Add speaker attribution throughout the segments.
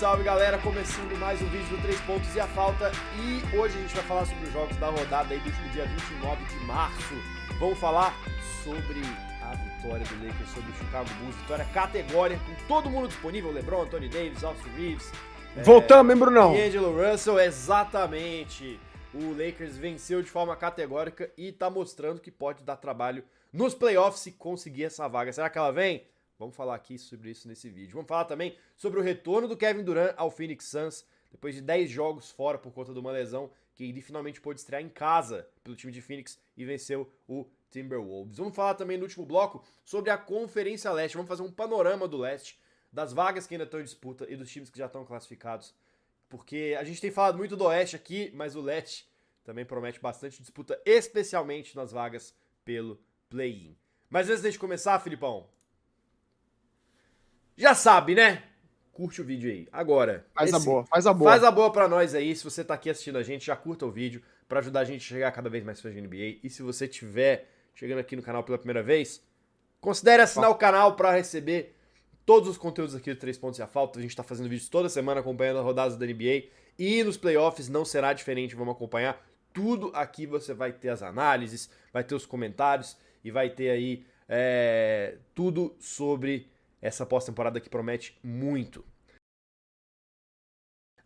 Speaker 1: salve galera, começando mais um vídeo do 3 pontos e a falta e hoje a gente vai falar sobre os jogos da rodada aí do último dia 29 de março. Vamos falar sobre a vitória do Lakers sobre o Chicago Bulls, vitória categórica com todo mundo disponível, LeBron, Anthony Davis, Austin Reeves.
Speaker 2: Voltamos, hein, Brunão?
Speaker 1: E Angelo Russell, exatamente. O Lakers venceu de forma categórica e tá mostrando que pode dar trabalho nos playoffs se conseguir essa vaga. Será que ela vem? Vamos falar aqui sobre isso nesse vídeo. Vamos falar também sobre o retorno do Kevin Durant ao Phoenix Suns, depois de 10 jogos fora por conta de uma lesão, que ele finalmente pôde estrear em casa pelo time de Phoenix e venceu o Timberwolves. Vamos falar também no último bloco sobre a Conferência Leste. Vamos fazer um panorama do Leste, das vagas que ainda estão em disputa e dos times que já estão classificados. Porque a gente tem falado muito do Oeste aqui, mas o Leste também promete bastante disputa, especialmente nas vagas pelo play-in. Mas antes de começar, Filipão, já sabe, né? Curte o vídeo aí. Agora.
Speaker 2: Faz
Speaker 1: esse,
Speaker 2: a boa, faz a boa.
Speaker 1: Faz a boa pra nós aí. Se você tá aqui assistindo a gente, já curta o vídeo para ajudar a gente a chegar cada vez mais fãs de NBA. E se você tiver chegando aqui no canal pela primeira vez, considere assinar o canal para receber todos os conteúdos aqui do 3 pontos e a falta. A gente tá fazendo vídeos toda semana acompanhando as rodadas da NBA. E nos playoffs não será diferente. Vamos acompanhar tudo aqui. Você vai ter as análises, vai ter os comentários e vai ter aí é, tudo sobre essa pós-temporada que promete muito.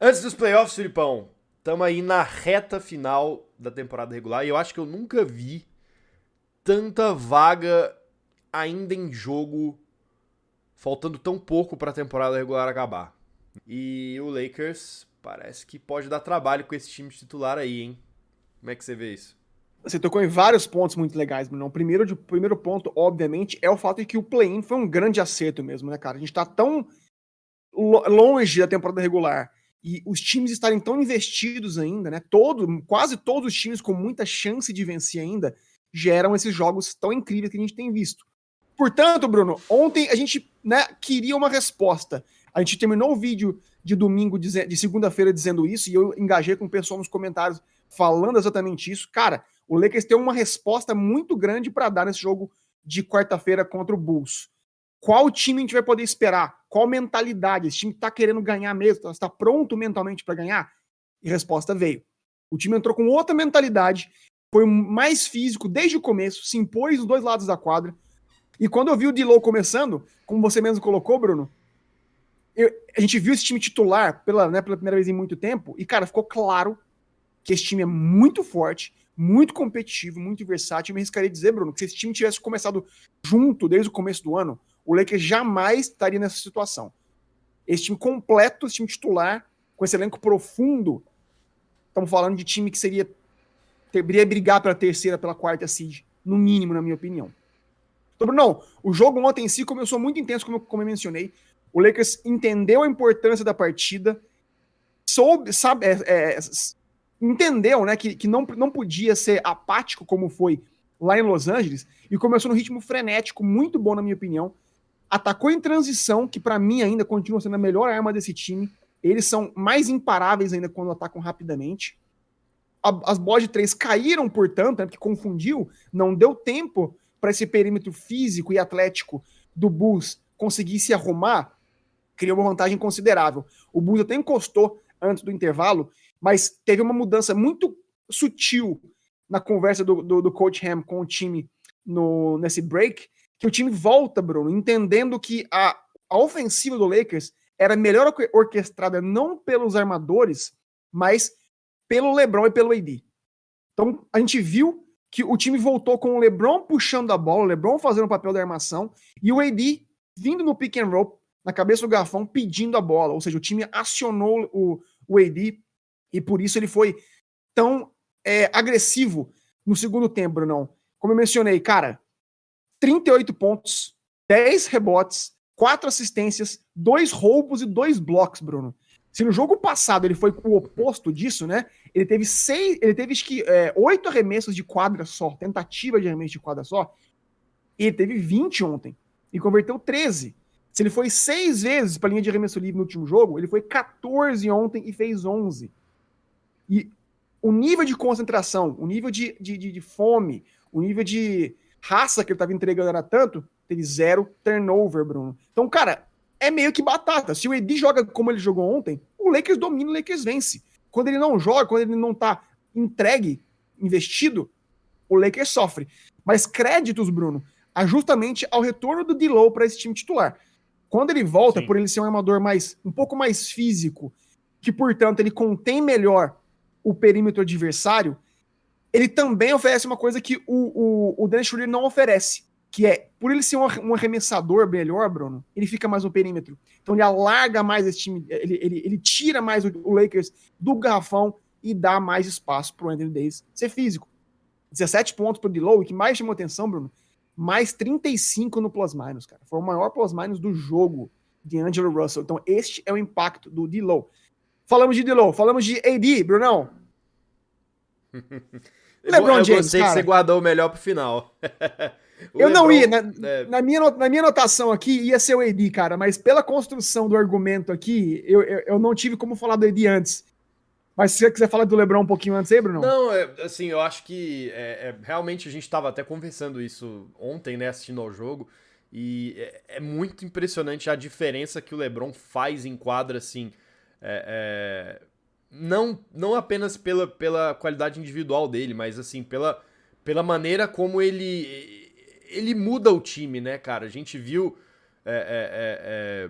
Speaker 1: Antes dos playoffs, Filipão, estamos aí na reta final da temporada regular e eu acho que eu nunca vi tanta vaga ainda em jogo, faltando tão pouco para a temporada regular acabar. E o Lakers parece que pode dar trabalho com esse time titular aí, hein? Como é que você vê isso?
Speaker 2: Você tocou em vários pontos muito legais, Bruno. O primeiro, o primeiro ponto, obviamente, é o fato de que o play-in foi um grande acerto mesmo, né, cara? A gente tá tão longe da temporada regular e os times estarem tão investidos ainda, né? Todo, quase todos os times com muita chance de vencer ainda geram esses jogos tão incríveis que a gente tem visto. Portanto, Bruno, ontem a gente né, queria uma resposta. A gente terminou o vídeo de domingo, de segunda-feira, dizendo isso, e eu engajei com o pessoal nos comentários falando exatamente isso. Cara, o Lakers tem uma resposta muito grande para dar nesse jogo de quarta-feira contra o Bulls. Qual time a gente vai poder esperar? Qual mentalidade? Esse time está querendo ganhar mesmo? Está pronto mentalmente para ganhar? E resposta veio. O time entrou com outra mentalidade, foi mais físico desde o começo, se impôs dos dois lados da quadra. E quando eu vi o Dilow começando, como você mesmo colocou, Bruno, eu, a gente viu esse time titular pela, né, pela primeira vez em muito tempo, e, cara, ficou claro que esse time é muito forte, muito competitivo, muito versátil. Eu me arriscaria dizer, Bruno, que se esse time tivesse começado junto desde o começo do ano, o Lakers jamais estaria nessa situação. Esse time completo, esse time titular, com esse elenco profundo, estamos falando de time que seria deveria brigar pela terceira, pela quarta seed, no mínimo, na minha opinião. Então, Bruno, o jogo ontem em si começou muito intenso, como eu, como eu mencionei. O Lakers entendeu a importância da partida, soube, sabe, é, é, entendeu né, que, que não, não podia ser apático como foi lá em Los Angeles e começou no ritmo frenético, muito bom na minha opinião. Atacou em transição, que para mim ainda continua sendo a melhor arma desse time. Eles são mais imparáveis ainda quando atacam rapidamente. A, as bolas de três caíram, portanto, né, porque confundiu, não deu tempo para esse perímetro físico e atlético do Bulls conseguir se arrumar, criou uma vantagem considerável. O Bulls até encostou antes do intervalo mas teve uma mudança muito sutil na conversa do, do, do Coach Ham com o time no, nesse break, que o time volta, Bruno, entendendo que a, a ofensiva do Lakers era melhor orquestrada não pelos armadores, mas pelo LeBron e pelo AD. Então a gente viu que o time voltou com o LeBron puxando a bola, o LeBron fazendo o papel da armação e o AD vindo no pick and roll na cabeça do garfão pedindo a bola, ou seja, o time acionou o, o AD e por isso ele foi tão é, agressivo no segundo tempo, Brunão. Como eu mencionei, cara, 38 pontos, 10 rebotes, 4 assistências, 2 roubos e 2 blocos, Bruno. Se no jogo passado ele foi o oposto disso, né? Ele teve seis, ele teve que é, oito arremessos de quadra só, tentativa de arremesso de quadra só. E ele teve 20 ontem e converteu 13. Se ele foi seis vezes para linha de arremesso livre no último jogo, ele foi 14 ontem e fez 11. E o nível de concentração, o nível de, de, de, de fome, o nível de raça que ele estava entregando era tanto, teve zero turnover, Bruno. Então, cara, é meio que batata. Se o AD joga como ele jogou ontem, o Lakers domina, o Lakers vence. Quando ele não joga, quando ele não tá entregue, investido, o Lakers sofre. Mas créditos, Bruno, justamente ao retorno do D-Low para esse time titular. Quando ele volta, Sim. por ele ser um armador mais um pouco mais físico, que portanto ele contém melhor o perímetro adversário, ele também oferece uma coisa que o, o, o Dennis Schroeder não oferece, que é, por ele ser um, arremessador melhor, Bruno, ele fica mais no perímetro. Então ele alarga mais esse time, ele, ele, ele tira mais o, o Lakers do garrafão e dá mais espaço para o Anthony Davis ser físico. 17 pontos para o Dilow, que mais chamou atenção, Bruno, mais 35 no plus-minus, cara. Foi o maior plus-minus do jogo de Angelo Russell. Então, este é o impacto do D-Low. Falamos de D-Low, falamos de AD, Brunão.
Speaker 1: LeBron eu, James, eu cara. que você guardou o melhor pro final.
Speaker 2: eu LeBron, não ia, na, é... na, minha, na minha anotação aqui ia ser o AD, cara, mas pela construção do argumento aqui, eu, eu, eu não tive como falar do AD antes. Mas se você quiser falar do Lebron um pouquinho antes aí, Bruno?
Speaker 1: Não, é, assim, eu acho que é, é, realmente a gente estava até conversando isso ontem, né, assistindo ao jogo, e é, é muito impressionante a diferença que o Lebron faz em quadra, assim, é, é, não, não apenas pela, pela qualidade individual dele, mas, assim, pela, pela maneira como ele, ele muda o time, né, cara? A gente viu é,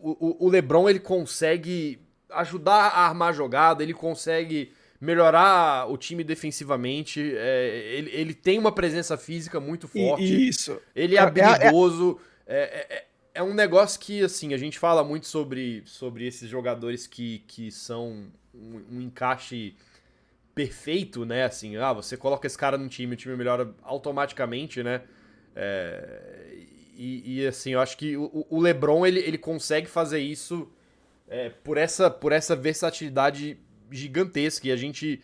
Speaker 1: o, o LeBron, ele consegue ajudar a armar a jogada, ele consegue melhorar o time defensivamente. É, ele, ele tem uma presença física muito forte.
Speaker 2: Isso.
Speaker 1: Ele é, é, é habilidoso. É, é, um negócio que, assim, a gente fala muito sobre, sobre esses jogadores que, que são um, um encaixe perfeito, né? Assim, ah, você coloca esse cara no time, o time melhora automaticamente, né? É, e, e, assim, eu acho que o, o LeBron ele, ele consegue fazer isso é, por, essa, por essa versatilidade gigantesca. E a gente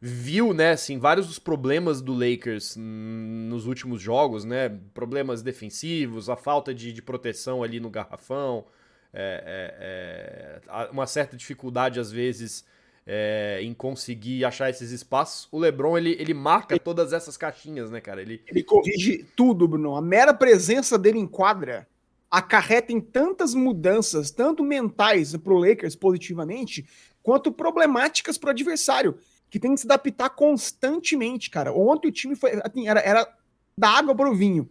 Speaker 1: viu, né, assim, vários dos problemas do Lakers nos últimos jogos, né? Problemas defensivos, a falta de, de proteção ali no garrafão, é, é, é uma certa dificuldade às vezes é, em conseguir achar esses espaços. O LeBron ele, ele marca todas essas caixinhas, né, cara? Ele,
Speaker 2: ele corrige tudo, Bruno. A mera presença dele em quadra acarreta em tantas mudanças, tanto mentais para o Lakers positivamente, quanto problemáticas para o adversário, que tem que se adaptar constantemente, cara. Ontem o time foi assim, era, era da água para o vinho.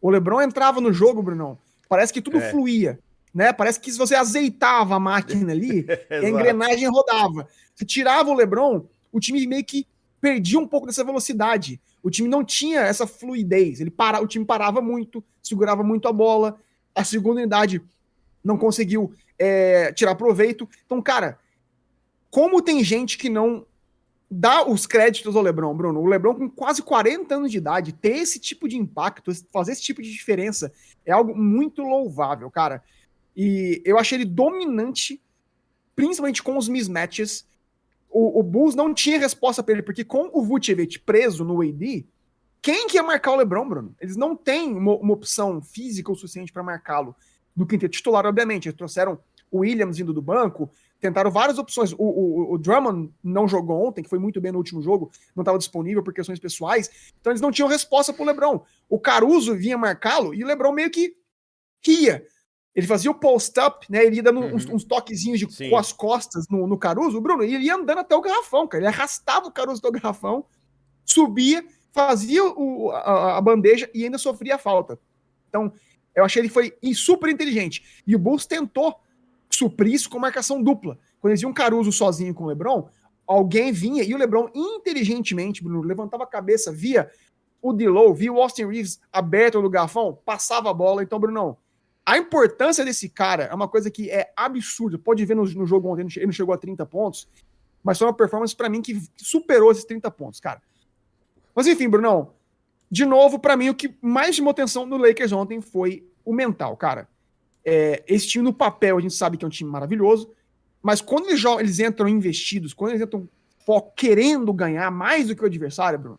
Speaker 2: O LeBron entrava no jogo, Brunão, parece que tudo é. fluía, né? Parece que se você azeitava a máquina ali, a engrenagem rodava. Se tirava o LeBron, o time meio que perdia um pouco dessa velocidade. O time não tinha essa fluidez. Ele para, o time parava muito, segurava muito a bola, a segunda unidade não conseguiu é, tirar proveito. Então, cara, como tem gente que não dá os créditos ao Lebron, Bruno? O Lebron, com quase 40 anos de idade, ter esse tipo de impacto, fazer esse tipo de diferença, é algo muito louvável, cara. E eu achei ele dominante, principalmente com os mismatches. O, o Bulls não tinha resposta para ele, porque com o Vucevic preso no AD, quem que ia marcar o LeBron, Bruno? Eles não têm uma, uma opção física o suficiente para marcá-lo no quinteto titular, obviamente. Eles trouxeram o Williams vindo do banco, tentaram várias opções. O, o, o Drummond não jogou ontem, que foi muito bem no último jogo, não estava disponível por questões pessoais. Então eles não tinham resposta para o LeBron. O Caruso vinha marcá-lo e o LeBron meio que ria. Ele fazia o post-up, né? Ele ia dando uhum. uns, uns, toquezinhos de, com as costas no, no Caruso. O Bruno, ele ia andando até o garrafão, cara. Ele arrastava o Caruso até o garrafão, subia fazia o, a, a, bandeja e ainda sofria falta. Então, eu achei ele foi super inteligente. E o Bulls tentou suprir isso com marcação dupla. Quando eles iam Caruso sozinho com o LeBron, alguém vinha e o LeBron inteligentemente, Bruno, levantava a cabeça, via o Dilow, via o Austin Reeves aberto no garfão, passava a bola. Então, Bruno, a importância desse cara é uma coisa que é absurda. Pode ver no, no jogo ontem, ele não chegou a 30 pontos, mas foi uma performance para mim que superou esses 30 pontos, cara. Mas enfim, Brunão, de novo, para mim, o que mais chamou atenção no Lakers ontem foi o mental, cara. É, esse time no papel, a gente sabe que é um time maravilhoso, mas quando eles, jogam, eles entram investidos, quando eles entram foco, querendo ganhar mais do que o adversário, Bruno,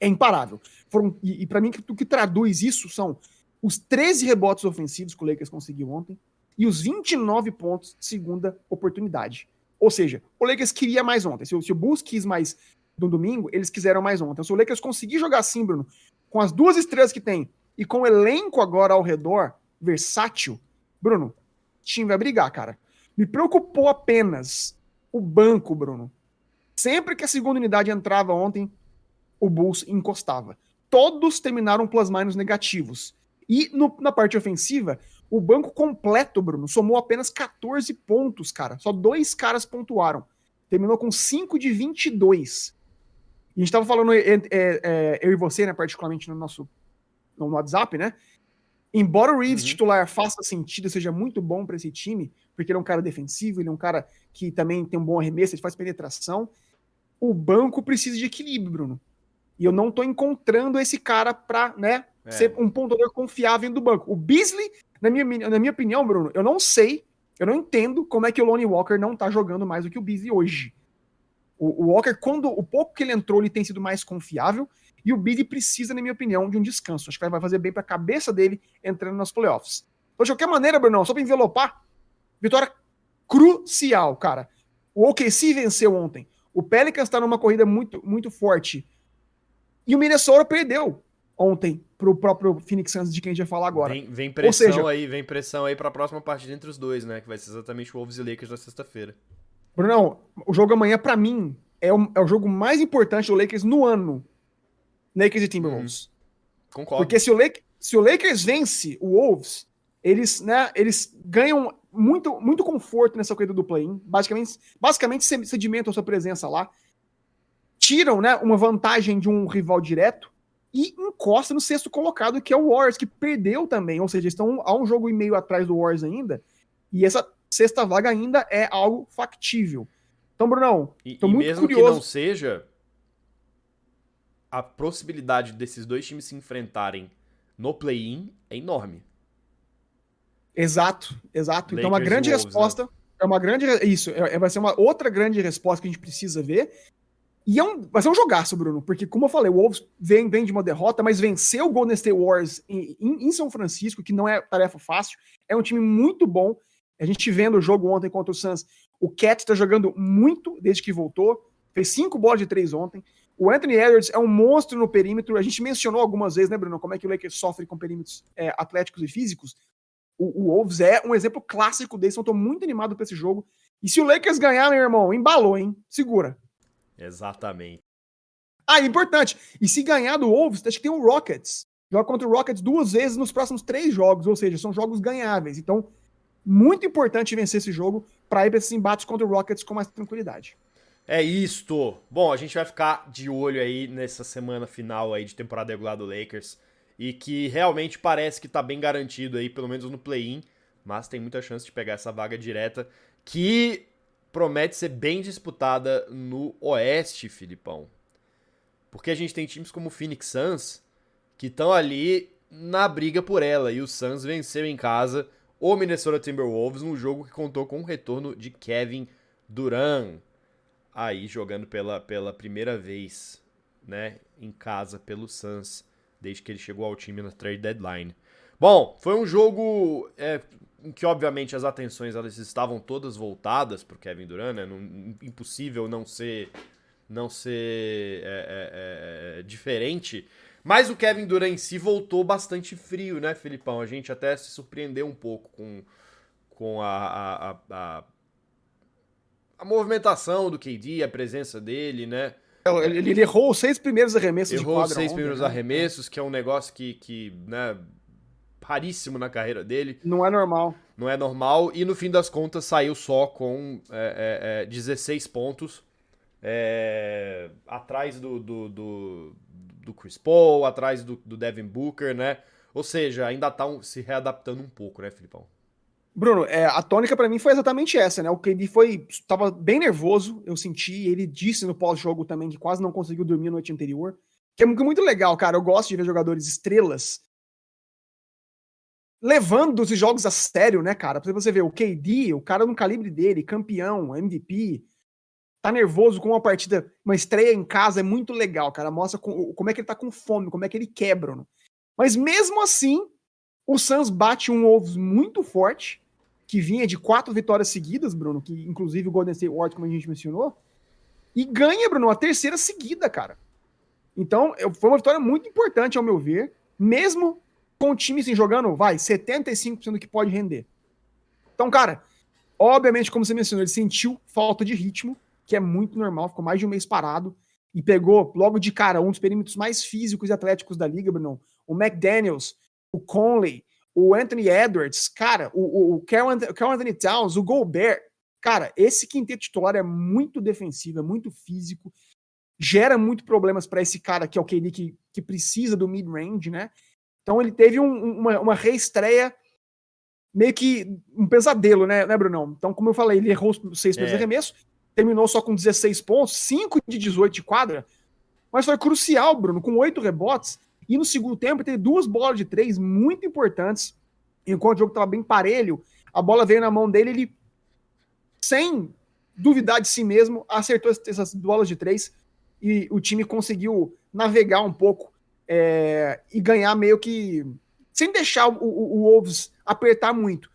Speaker 2: é imparável. Foram, e, e para mim, o que traduz isso são os 13 rebotes ofensivos que o Lakers conseguiu ontem e os 29 pontos de segunda oportunidade. Ou seja, o Lakers queria mais ontem. Se, se o Bulls quis mais do domingo, eles quiseram mais ontem. Se o Lakers conseguir jogar assim, Bruno, com as duas estrelas que tem e com o elenco agora ao redor, versátil, Bruno, o time vai brigar, cara. Me preocupou apenas o banco, Bruno. Sempre que a segunda unidade entrava ontem, o Bulls encostava. Todos terminaram plus-minus negativos. E no, na parte ofensiva, o banco completo, Bruno, somou apenas 14 pontos, cara. Só dois caras pontuaram. Terminou com 5 de 22. E a gente tava falando, é, é, é, eu e você, né, particularmente no nosso no WhatsApp, né? Embora o Reeves uhum. titular faça sentido, seja muito bom para esse time, porque ele é um cara defensivo, ele é um cara que também tem um bom arremesso, ele faz penetração, o banco precisa de equilíbrio, Bruno. E eu não tô encontrando esse cara pra, né, é. ser um pontuador confiável do banco. O Beasley na minha, na minha opinião, Bruno, eu não sei, eu não entendo como é que o Lonnie Walker não tá jogando mais do que o Beasley hoje. O, o Walker, quando o pouco que ele entrou, ele tem sido mais confiável. E o Beasley precisa, na minha opinião, de um descanso. Acho que vai fazer bem para a cabeça dele entrando nas playoffs. Então, de qualquer maneira, Bruno, só para envelopar, vitória crucial, cara. O OKC venceu ontem. O Pelicans está numa corrida muito, muito forte. E o Minnesota perdeu ontem pro próprio Phoenix Suns de quem a gente vai falar agora.
Speaker 1: Vem, vem pressão seja, aí, vem pressão aí pra próxima partida entre os dois, né? Que vai ser exatamente o Wolves e Lakers na sexta-feira.
Speaker 2: Brunão, o jogo amanhã, para mim, é o, é o jogo mais importante do Lakers no ano. Lakers e Timberwolves. Hum, concordo. Porque se o, Lakers, se o Lakers vence o Wolves, eles, né, eles ganham muito, muito conforto nessa corrida do play-in. Basicamente, basicamente sedimentam sua presença lá. Tiram né, uma vantagem de um rival direto e encosta no sexto colocado, que é o Warriors, que perdeu também. Ou seja, estão a um jogo e meio atrás do Warriors ainda. E essa sexta vaga ainda é algo factível. Então, Brunão,
Speaker 1: tô e, muito mesmo curioso. que não seja, a possibilidade desses dois times se enfrentarem no play-in é enorme.
Speaker 2: Exato, exato. Lakers então, uma grande Wolves, né? resposta. Né? É uma grande. Isso, é, vai ser uma outra grande resposta que a gente precisa ver. E é um, vai ser um jogaço, Bruno, porque, como eu falei, o Wolves vem, vem de uma derrota, mas venceu o Golden State Wars em, em, em, São Francisco, que não é tarefa fácil. É um time muito bom. A gente vendo o jogo ontem contra o Suns, o Cat está jogando muito desde que voltou. Fez cinco bolas de três ontem. O Anthony Edwards é um monstro no perímetro. A gente mencionou algumas vezes, né, Bruno, como é que o Lakers sofre com perímetros é, atléticos e físicos. O, o Wolves é um exemplo clássico desse. Eu tô muito animado para esse jogo. E se o Lakers ganhar, meu irmão, embalou, hein? Segura.
Speaker 1: Exatamente.
Speaker 2: Ah, importante. E se ganhar do Wolves, acho que tem o Rockets. Joga contra o Rockets duas vezes nos próximos três jogos, ou seja, são jogos ganháveis. Então, muito importante vencer esse jogo para ir para esses embates contra o Rockets com mais tranquilidade.
Speaker 1: É isto. Bom, a gente vai ficar de olho aí nessa semana final aí de temporada regular do Lakers e que realmente parece que tá bem garantido aí, pelo menos no play-in, mas tem muita chance de pegar essa vaga direta que promete ser bem disputada no Oeste, Filipão. Porque a gente tem times como o Phoenix Suns que estão ali na briga por ela. E o Suns venceu em casa o Minnesota Timberwolves num jogo que contou com o retorno de Kevin Durant. Aí jogando pela, pela primeira vez né, em casa pelo Suns, desde que ele chegou ao time na trade deadline. Bom, foi um jogo é, em que obviamente as atenções elas estavam todas voltadas para o Kevin Durant, né? Não, impossível não ser não ser é, é, é, é, diferente. Mas o Kevin Durant em si voltou bastante frio, né, Filipão? A gente até se surpreendeu um pouco com, com a, a, a, a movimentação do KD, a presença dele, né?
Speaker 2: Ele, ele errou os seis primeiros arremessos
Speaker 1: errou de quadra. Errou os seis primeiros né? arremessos, que é um negócio que, que né, raríssimo na carreira dele.
Speaker 2: Não é normal.
Speaker 1: Não é normal. E no fim das contas saiu só com é, é, 16 é, pontos. É, atrás do, do, do, do, Chris Paul, atrás do, do Devin Booker, né? Ou seja, ainda tá um, se readaptando um pouco, né, Filipão?
Speaker 2: Bruno, é, a tônica para mim foi exatamente essa, né? O KD foi tava bem nervoso, eu senti, ele disse no pós-jogo também que quase não conseguiu dormir na noite anterior. Que é muito legal, cara. Eu gosto de ver jogadores estrelas levando os jogos a sério, né, cara? Pra você ver, o KD, o cara no calibre dele, campeão, MVP, tá nervoso com uma partida, uma estreia em casa, é muito legal, cara. Mostra com, como é que ele tá com fome, como é que ele quebra. Né? Mas mesmo assim, o Suns bate um Wolves muito forte, que vinha de quatro vitórias seguidas, Bruno, que inclusive o Golden State Warriors, como a gente mencionou, e ganha, Bruno, a terceira seguida, cara. Então, foi uma vitória muito importante, ao meu ver, mesmo com o time assim, jogando, vai, 75% do que pode render. Então, cara, obviamente, como você mencionou, ele sentiu falta de ritmo, que é muito normal, ficou mais de um mês parado e pegou logo de cara um dos perímetros mais físicos e atléticos da liga, Bruno. O McDaniels, o Conley, o Anthony Edwards, cara, o, o, o Carl Anthony Towns, o Gobert. Cara, esse quinteto titular é muito defensivo, é muito físico, gera muito problemas para esse cara que é o KD que, que precisa do mid-range, né? Então ele teve um, uma, uma reestreia meio que um pesadelo, né, né, Brunão? Então, como eu falei, ele errou seis é. arremessos, terminou só com 16 pontos, 5 de 18 de quadra, mas foi crucial, Bruno, com oito rebotes, e no segundo tempo teve duas bolas de três muito importantes, enquanto o jogo estava bem parelho, a bola veio na mão dele, ele, sem duvidar de si mesmo, acertou essas bolas de três, e o time conseguiu navegar um pouco é, e ganhar meio que sem deixar o, o, o Wolves apertar muito.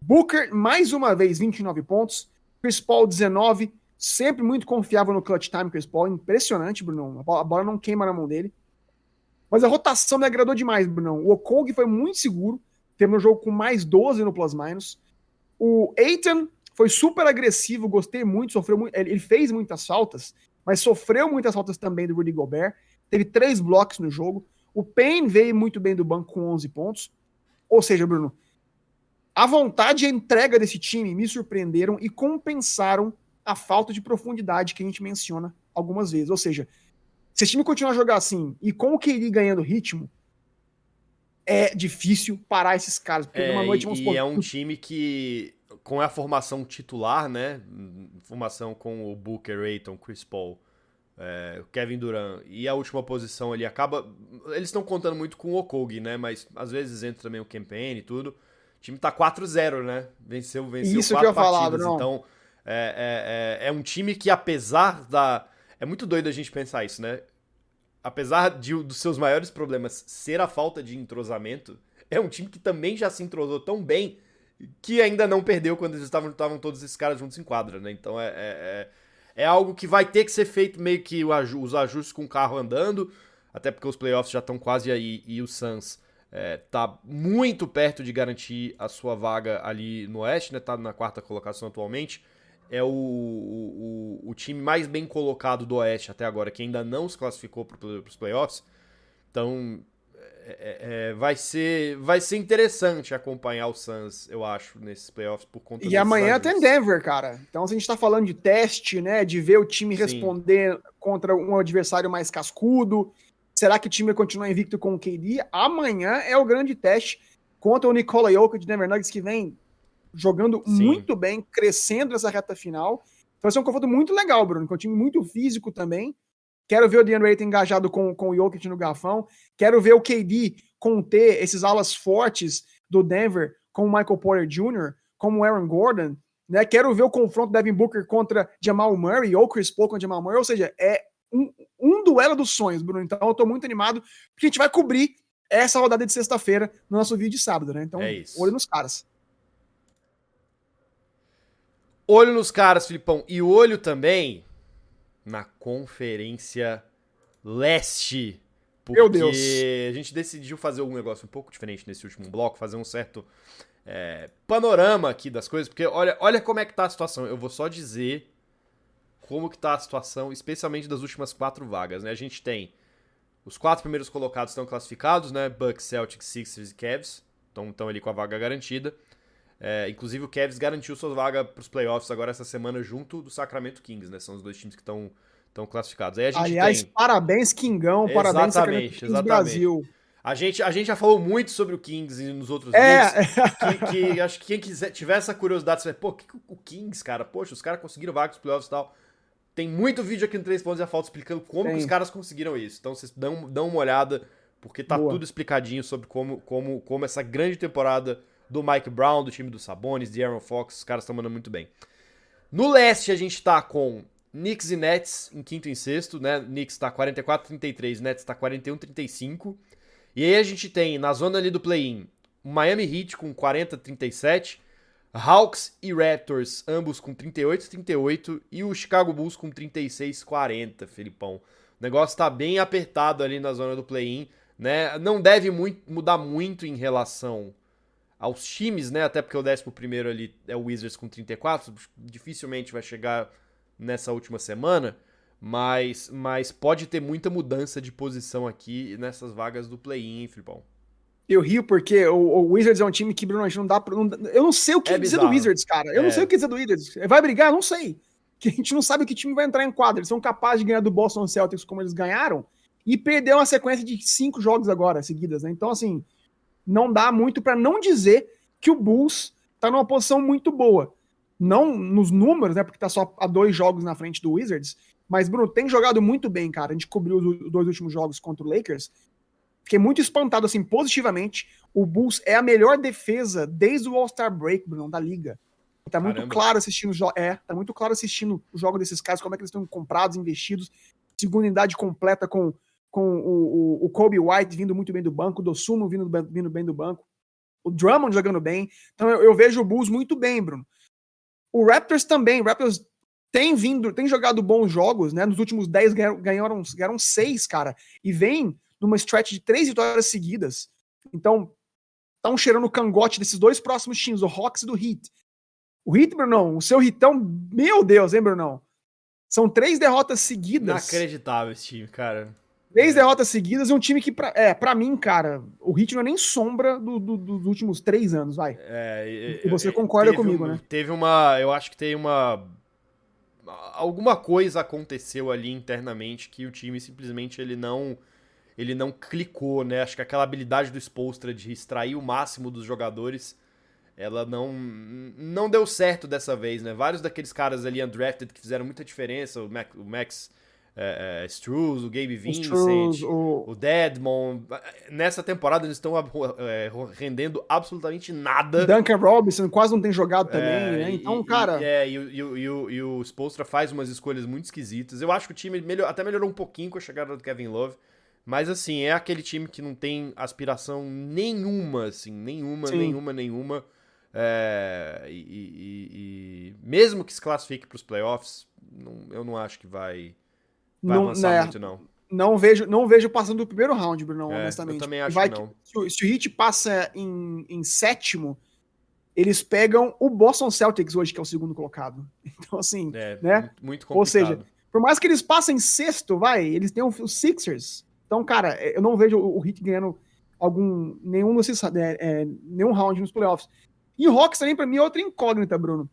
Speaker 2: Booker, mais uma vez, 29 pontos. Chris Paul, 19. Sempre muito confiável no clutch time, Chris Paul. Impressionante, Bruno. A bola não queima na mão dele. Mas a rotação me agradou demais, Bruno. O Okong foi muito seguro. Teve um jogo com mais 12 no plus-minus. O Aiton foi super agressivo, gostei muito, sofreu muito. Ele fez muitas faltas, mas sofreu muitas faltas também do Rudy Gobert. Teve três blocos no jogo. O Payne veio muito bem do banco com 11 pontos. Ou seja, Bruno, a vontade e a entrega desse time me surpreenderam e compensaram a falta de profundidade que a gente menciona algumas vezes. Ou seja, se esse time continuar a jogar assim e com o KD ganhando ritmo, é difícil parar esses caras. Porque
Speaker 1: é, numa noite vamos E é um time que, com a formação titular, né? Formação com o Booker, Aiton, Chris Paul, é, Kevin Durant e a última posição ali acaba. Eles estão contando muito com o Okogi, né? Mas às vezes entra também o campaign e tudo. O time tá 4-0, né? Venceu, venceu
Speaker 2: Isso quatro que eu partidas. Falava,
Speaker 1: então, é, é, é, é, um time que, apesar da. É muito doido a gente pensar isso, né? Apesar de, dos seus maiores problemas ser a falta de entrosamento, é um time que também já se entrosou tão bem que ainda não perdeu quando eles estavam, estavam todos esses caras juntos em quadra, né? Então é, é, é, é algo que vai ter que ser feito meio que os ajustes com o carro andando, até porque os playoffs já estão quase aí e o Suns é, tá muito perto de garantir a sua vaga ali no Oeste, né? Tá na quarta colocação atualmente. É o, o, o time mais bem colocado do Oeste até agora, que ainda não se classificou para os playoffs. Então, é, é, é, vai, ser, vai ser interessante acompanhar o Suns, eu acho, nesses playoffs por conta
Speaker 2: E amanhã tem Denver, cara. Então, se a gente está falando de teste, né? De ver o time responder Sim. contra um adversário mais cascudo Será que o time continua invicto com o KD? Amanhã é o grande teste contra o Nikola Jokic de Denver Nuggets, que vem jogando Sim. muito bem, crescendo nessa reta final. Então vai ser um confronto muito legal, Bruno, com um time muito físico também. Quero ver o DeAndre Ayton engajado com, com o Jokic no garfão. Quero ver o KD conter esses alas fortes do Denver, como o Michael Porter Jr., como o Aaron Gordon. Né? Quero ver o confronto Devin Booker contra Jamal Murray ou Chris Paul contra Jamal Murray. Ou seja, é um, um duelo dos sonhos, Bruno. Então eu tô muito animado, porque a gente vai cobrir essa rodada de sexta-feira no nosso vídeo de sábado, né? Então, é olho nos caras.
Speaker 1: Olho nos caras, Filipão. E olho também na Conferência Leste. Porque
Speaker 2: Meu Deus.
Speaker 1: a gente decidiu fazer um negócio um pouco diferente nesse último bloco, fazer um certo é, panorama aqui das coisas, porque olha, olha como é que tá a situação. Eu vou só dizer como que tá a situação, especialmente das últimas quatro vagas, né? A gente tem os quatro primeiros colocados estão classificados, né? Bucks, Celtics, Sixers e Cavs, estão ali com a vaga garantida. É, inclusive o Cavs garantiu sua vaga para os playoffs agora essa semana junto do Sacramento Kings, né? São os dois times que estão estão classificados. Aí a gente
Speaker 2: Aliás,
Speaker 1: tem...
Speaker 2: parabéns Kingão, parabéns
Speaker 1: exatamente, Kings exatamente.
Speaker 2: Brasil.
Speaker 1: A gente, a gente já falou muito sobre o Kings nos outros
Speaker 2: é.
Speaker 1: vídeos. Que, que, acho que quem quiser, tiver essa curiosidade, você vai, pô, que, que o Kings, cara? Poxa, os caras conseguiram vaga para playoffs e tal. Tem muito vídeo aqui no 3 pontos e a falta explicando como os caras conseguiram isso. Então vocês dão, dão uma olhada, porque tá Boa. tudo explicadinho sobre como, como, como essa grande temporada do Mike Brown, do time do Sabonis, de Aaron Fox, os caras estão mandando muito bem. No leste a gente tá com Knicks e Nets em quinto e sexto, né? Knicks tá 44-33, Nets tá 41-35. E aí a gente tem na zona ali do play-in Miami Heat com 40-37, Hawks e Raptors, ambos com 38 38 e o Chicago Bulls com 36 40, Felipão. O negócio tá bem apertado ali na zona do play-in, né? Não deve muito, mudar muito em relação aos times, né? Até porque o 11 primeiro ali é o Wizards com 34, dificilmente vai chegar nessa última semana, mas, mas pode ter muita mudança de posição aqui nessas vagas do play-in, Filipão.
Speaker 2: Eu rio porque o, o, Wizards é um time que, Bruno, a gente não dá pra, não, Eu não sei o que é dizer bizarro. do Wizards, cara. Eu é. não sei o que dizer do Wizards. Vai brigar? Não sei. Que a gente não sabe que time vai entrar em quadra. Eles são capazes de ganhar do Boston Celtics como eles ganharam e perder uma sequência de cinco jogos agora seguidas, né? Então, assim, não dá muito para não dizer que o Bulls tá numa posição muito boa. Não nos números, né? Porque tá só a dois jogos na frente do Wizards. Mas, Bruno, tem jogado muito bem, cara. A gente cobriu os dois últimos jogos contra o Lakers. Fiquei muito espantado, assim, positivamente. O Bulls é a melhor defesa desde o All-Star Break, Bruno, da liga. Tá muito Caramba. claro assistindo é, tá muito claro assistindo o jogo desses caras, como é que eles estão comprados, investidos, segunda unidade completa com, com o, o, o Kobe White vindo muito bem do banco, o Dosumo vindo, vindo bem do banco, o Drummond jogando bem. Então eu, eu, vejo o Bulls muito bem, Bruno. O Raptors também, o Raptors tem vindo, tem jogado bons jogos, né? Nos últimos 10 ganharam, ganharam, ganharam 6, cara, e vem numa stretch de três vitórias seguidas. Então, estão cheirando o cangote desses dois próximos times, o Hawks e do Heat. O Heat, Brunão, o seu Hitão, meu Deus, hein, Brunão? São três derrotas seguidas.
Speaker 1: Inacreditável esse time, cara.
Speaker 2: Três derrotas seguidas e um time que, pra, é, pra mim, cara, o Heat não é nem sombra do, do, dos últimos três anos, vai.
Speaker 1: É,
Speaker 2: e, você concorda comigo,
Speaker 1: um,
Speaker 2: né?
Speaker 1: Teve uma, eu acho que tem uma alguma coisa aconteceu ali internamente que o time simplesmente ele não ele não clicou, né? Acho que aquela habilidade do Spolstra de extrair o máximo dos jogadores, ela não não deu certo dessa vez, né? Vários daqueles caras ali undrafted que fizeram muita diferença, o Max, o Max é, é, Struz, o Gabe Vincent, Struz, o... o Deadmon. Nessa temporada eles estão é, rendendo absolutamente nada.
Speaker 2: Duncan Robinson quase não tem jogado também, é, né? Então,
Speaker 1: e,
Speaker 2: cara.
Speaker 1: E, é, e, e, e, o, e o Spolstra faz umas escolhas muito esquisitas. Eu acho que o time melhor, até melhorou um pouquinho com a chegada do Kevin Love. Mas assim, é aquele time que não tem aspiração nenhuma, assim, nenhuma, Sim. nenhuma, nenhuma. É, e, e, e, mesmo que se classifique para os playoffs, não, eu não acho que vai, vai não, avançar né, muito, não.
Speaker 2: Não vejo, não vejo passando do primeiro round, Bruno, é, honestamente.
Speaker 1: Eu também acho
Speaker 2: vai,
Speaker 1: que não.
Speaker 2: Se o, se o Heat passa em, em sétimo, eles pegam o Boston Celtics hoje, que é o segundo colocado. Então, assim,
Speaker 1: é,
Speaker 2: né?
Speaker 1: Muito, complicado.
Speaker 2: Ou seja, por mais que eles passem sexto, vai, eles têm os Sixers, então, cara, é, eu não vejo o Heat ganhando algum nenhum desses é, é, nenhum round nos playoffs. E o Hawks também para mim é outra incógnita, Bruno.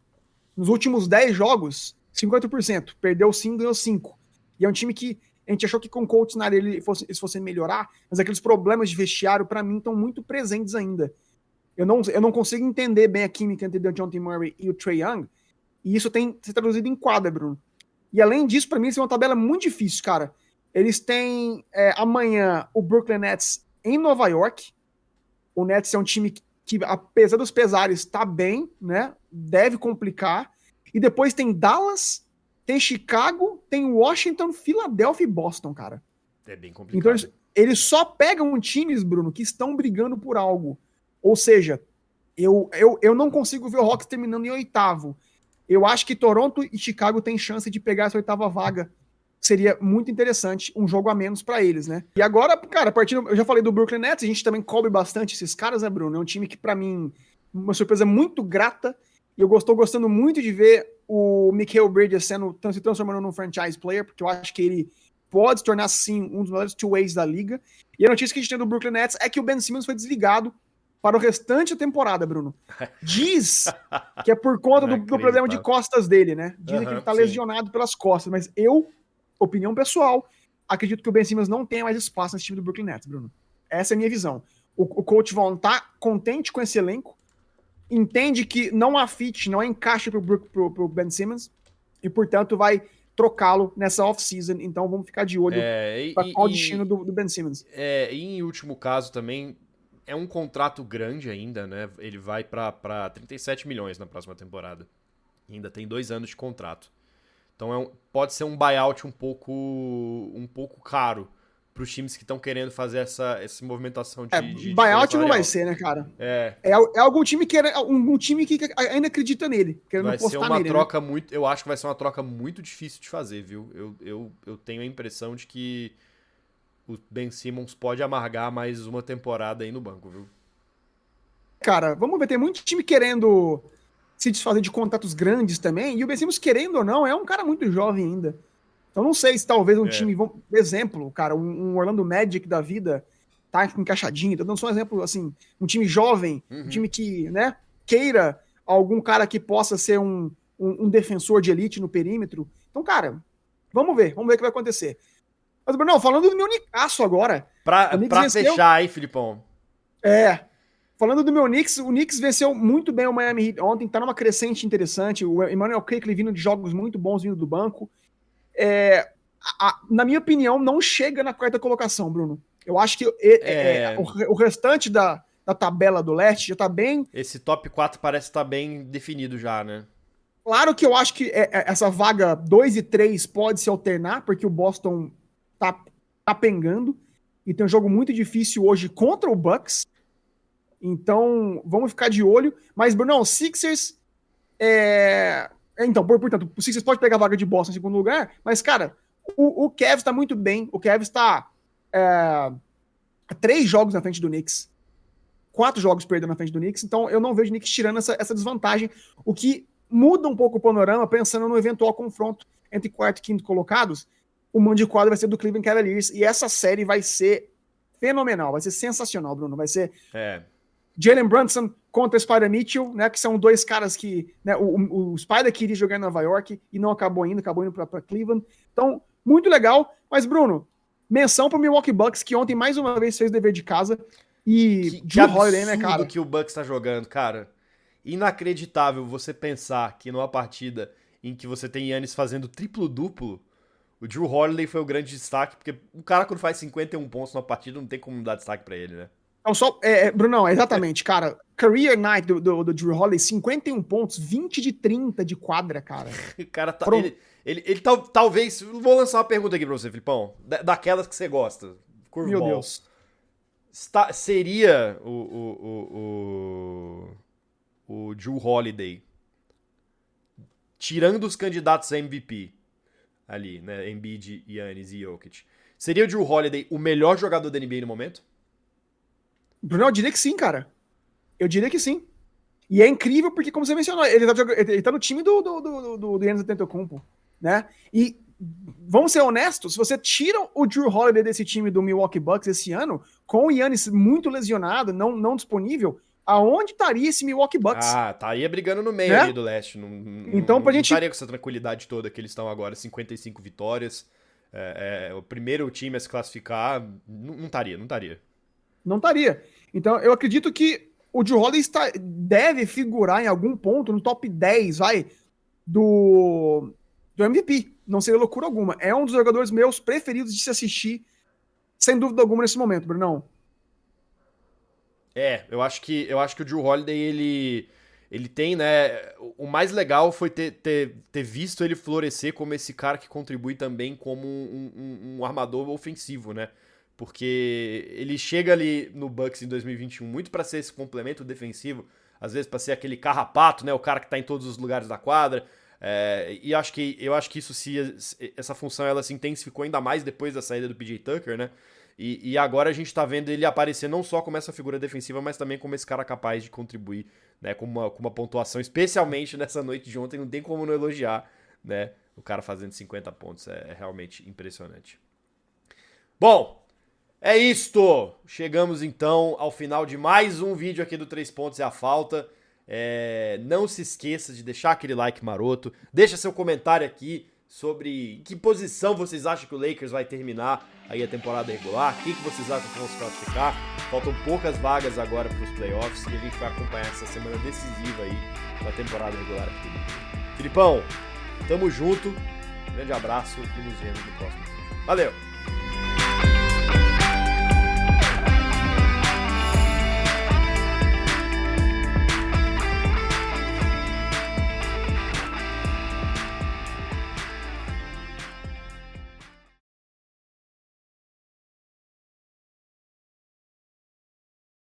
Speaker 2: Nos últimos 10 jogos, 50%, perdeu 5, ganhou 5. E é um time que a gente achou que com o coach na área ele fosse, eles fossem melhorar, mas aqueles problemas de vestiário para mim estão muito presentes ainda. Eu não, eu não consigo entender bem a química entre o John T. Murray e o Trey Young, e isso tem se traduzido em quadra, Bruno. E além disso, para mim, isso é uma tabela muito difícil, cara. Eles têm é, amanhã o Brooklyn Nets em Nova York. O Nets é um time que, que apesar dos pesares, está bem, né? Deve complicar. E depois tem Dallas, tem Chicago, tem Washington, Filadélfia e Boston, cara.
Speaker 1: É bem complicado.
Speaker 2: Então eles, eles só pegam times, Bruno, que estão brigando por algo. Ou seja, eu, eu, eu não consigo ver o Hawks terminando em oitavo. Eu acho que Toronto e Chicago têm chance de pegar essa oitava vaga seria muito interessante um jogo a menos para eles, né? E agora, cara, partindo, eu já falei do Brooklyn Nets, a gente também cobre bastante esses caras, né, Bruno? É um time que para mim uma surpresa muito grata e eu estou gostando muito de ver o Michael Bridges sendo se transformando num franchise player, porque eu acho que ele pode se tornar sim um dos melhores two-ways da liga. E a notícia que a gente tem do Brooklyn Nets é que o Ben Simmons foi desligado para o restante da temporada, Bruno. Diz que é por conta do, do, problema de costas dele, né? Dizem uhum, que ele tá sim. lesionado pelas costas, mas eu opinião pessoal, acredito que o Ben Simmons não tenha mais espaço nesse time do Brooklyn Nets, Bruno. Essa é a minha visão. O, o coach Vaughn tá contente com esse elenco, entende que não há fit, não há encaixe pro, pro, pro Ben Simmons, e portanto vai trocá-lo nessa off-season. Então vamos ficar de olho
Speaker 1: é,
Speaker 2: para qual o destino do, do, Ben Simmons.
Speaker 1: É, e em último caso também, é um contrato grande ainda, né? Ele vai para 37 milhões na próxima temporada. Ainda tem dois anos de contrato. Então é um, pode ser um buyout um pouco, um pouco caro para os times que estão querendo fazer essa, essa movimentação de,
Speaker 2: é,
Speaker 1: de
Speaker 2: buyout não vai ser, né, cara?
Speaker 1: É.
Speaker 2: É, é algum time que era um, um, time que ainda acredita nele, querendo
Speaker 1: vai ser uma
Speaker 2: nele,
Speaker 1: né? troca né? muito, eu acho que vai ser uma troca muito difícil de fazer, viu? Eu, eu, eu tenho a impressão de que o Ben Simmons pode amargar mais uma temporada aí no banco, viu?
Speaker 2: cara, vamos ver, tem muito time querendo se desfazer de contatos grandes também, e o Ben Simmons, querendo ou não, é um cara muito jovem ainda. Então não sei se talvez um é. time, exemplo, cara, um, um, Orlando Magic da vida tá encaixadinho, tô dando só um exemplo, assim, um time jovem, uhum. um time que, né, queira algum cara que possa ser um, um, um, defensor de elite no perímetro. Então, cara, vamos ver, vamos ver o que vai acontecer. Mas, Bruno, falando do meu Nicaço agora.
Speaker 1: Pra, pra venceu... fechar aí, Filipão.
Speaker 2: É, Falando do meu Knicks, o Knicks venceu muito bem o Miami Heat ontem, tá numa crescente interessante. O Emmanuel Quickley vindo de jogos muito bons vindo do banco. É, a, na minha opinião, não chega na quarta colocação, Bruno. Eu acho que é... É, o, o, restante da, da tabela do leste já tá bem.
Speaker 1: Esse top 4 parece estar tá bem definido já, né?
Speaker 2: Claro que eu acho que é, é, essa vaga 2 e 3 pode se alternar, porque o Boston tá, tá pengando. E tem um jogo muito difícil hoje contra o Bucks. Então, vamos ficar de olho. Mas, Bruno, o Sixers. É... Então, portanto, o Sixers pode pegar a vaga de Boston em segundo lugar, mas, cara, o, o está muito bem. O Cavs está é... três jogos na frente do Knicks. Quatro jogos perdendo na frente do Knicks. Então, eu não vejo o Knicks tirando essa, essa desvantagem. O que muda um pouco o panorama, pensando no eventual confronto entre quarto e quinto colocados. O mando de quadro vai ser do Cleveland Cavaliers. E essa série vai ser fenomenal, vai ser sensacional, Bruno. Vai ser.
Speaker 1: É
Speaker 2: Jalen Brunson contra Spider Mitchell, né? Que são dois caras que. Né, o, o Spider queria jogar em Nova York e não acabou indo, acabou indo para Cleveland. Então, muito legal. Mas, Bruno, menção para o Milwaukee Bucks, que ontem mais uma vez fez dever de casa. E
Speaker 1: que, Drew Holiday, né, cara? que o Bucks tá jogando, cara. Inacreditável você pensar que numa partida em que você tem Yannis fazendo triplo-duplo, o Drew Holiday foi o grande destaque, porque o cara quando faz 51 pontos numa partida não tem como dar destaque para ele, né?
Speaker 2: Então, só, é, é, Brunão, exatamente, cara. Career night do, do, do, Drew Holiday, 51 pontos, 20 de 30 de quadra, cara.
Speaker 1: O cara tá. Ele, ele, ele tal, talvez. Vou lançar uma pergunta aqui pra você, Filipão. daquelas que você gosta.
Speaker 2: Curveball. Meu Deus.
Speaker 1: Está, seria o, o, o, o, o Drew Holiday tirando os candidatos a MVP ali, né? Embiid, Yannis e Jokic. Seria o Drew Holiday o melhor jogador da NBA no momento?
Speaker 2: Bruno, eu diria que sim, cara. Eu diria que sim. E é incrível porque, como você mencionou, ele tá, ele tá no time do, do, do, do, do Yannis Antetokounmpo, né? E vamos ser honestos, se você tira o Drew Holiday desse time do Milwaukee Bucks esse ano, com o Yannis muito lesionado, não, não disponível, aonde estaria esse Milwaukee Bucks?
Speaker 1: Ah, tá aí brigando no meio né? ali do leste. Não,
Speaker 2: então, pra não gente...
Speaker 1: estaria com essa tranquilidade toda que eles estão agora, 55 vitórias. É, é, o primeiro time a se classificar, não estaria, não estaria.
Speaker 2: Não estaria. Então, eu acredito que o Drew Holiday está, deve figurar em algum ponto no top 10, vai, do, do MVP. Não seria loucura alguma. É um dos jogadores meus preferidos de se assistir, sem dúvida alguma, nesse momento, Brunão.
Speaker 1: É, eu acho que eu acho que o Drew Holiday, ele ele tem, né? O mais legal foi ter, ter, ter visto ele florescer como esse cara que contribui também como um, um, um armador ofensivo, né? Porque ele chega ali no Bucks em 2021 muito para ser esse complemento defensivo, às vezes para ser aquele carrapato, né, o cara que está em todos os lugares da quadra. É, e acho que eu acho que isso se essa função ela se intensificou ainda mais depois da saída do PJ Tucker, né? E, e agora a gente está vendo ele aparecer não só como essa figura defensiva, mas também como esse cara capaz de contribuir, né, com uma, com uma pontuação, especialmente nessa noite de ontem, não tem como não elogiar, né? O cara fazendo 50 pontos é, é realmente impressionante. Bom, é isto! Chegamos então ao final de mais um vídeo aqui do 3 Pontos e a Falta. É, não se esqueça de deixar aquele like maroto. Deixa seu comentário aqui sobre que posição vocês acham que o Lakers vai terminar aí a temporada regular. O que, que vocês acham que vão se classificar. Faltam poucas vagas agora para os playoffs e a gente vai acompanhar essa semana decisiva aí da temporada regular aqui. Filipão, tamo junto. grande abraço e nos vemos no próximo vídeo. Valeu!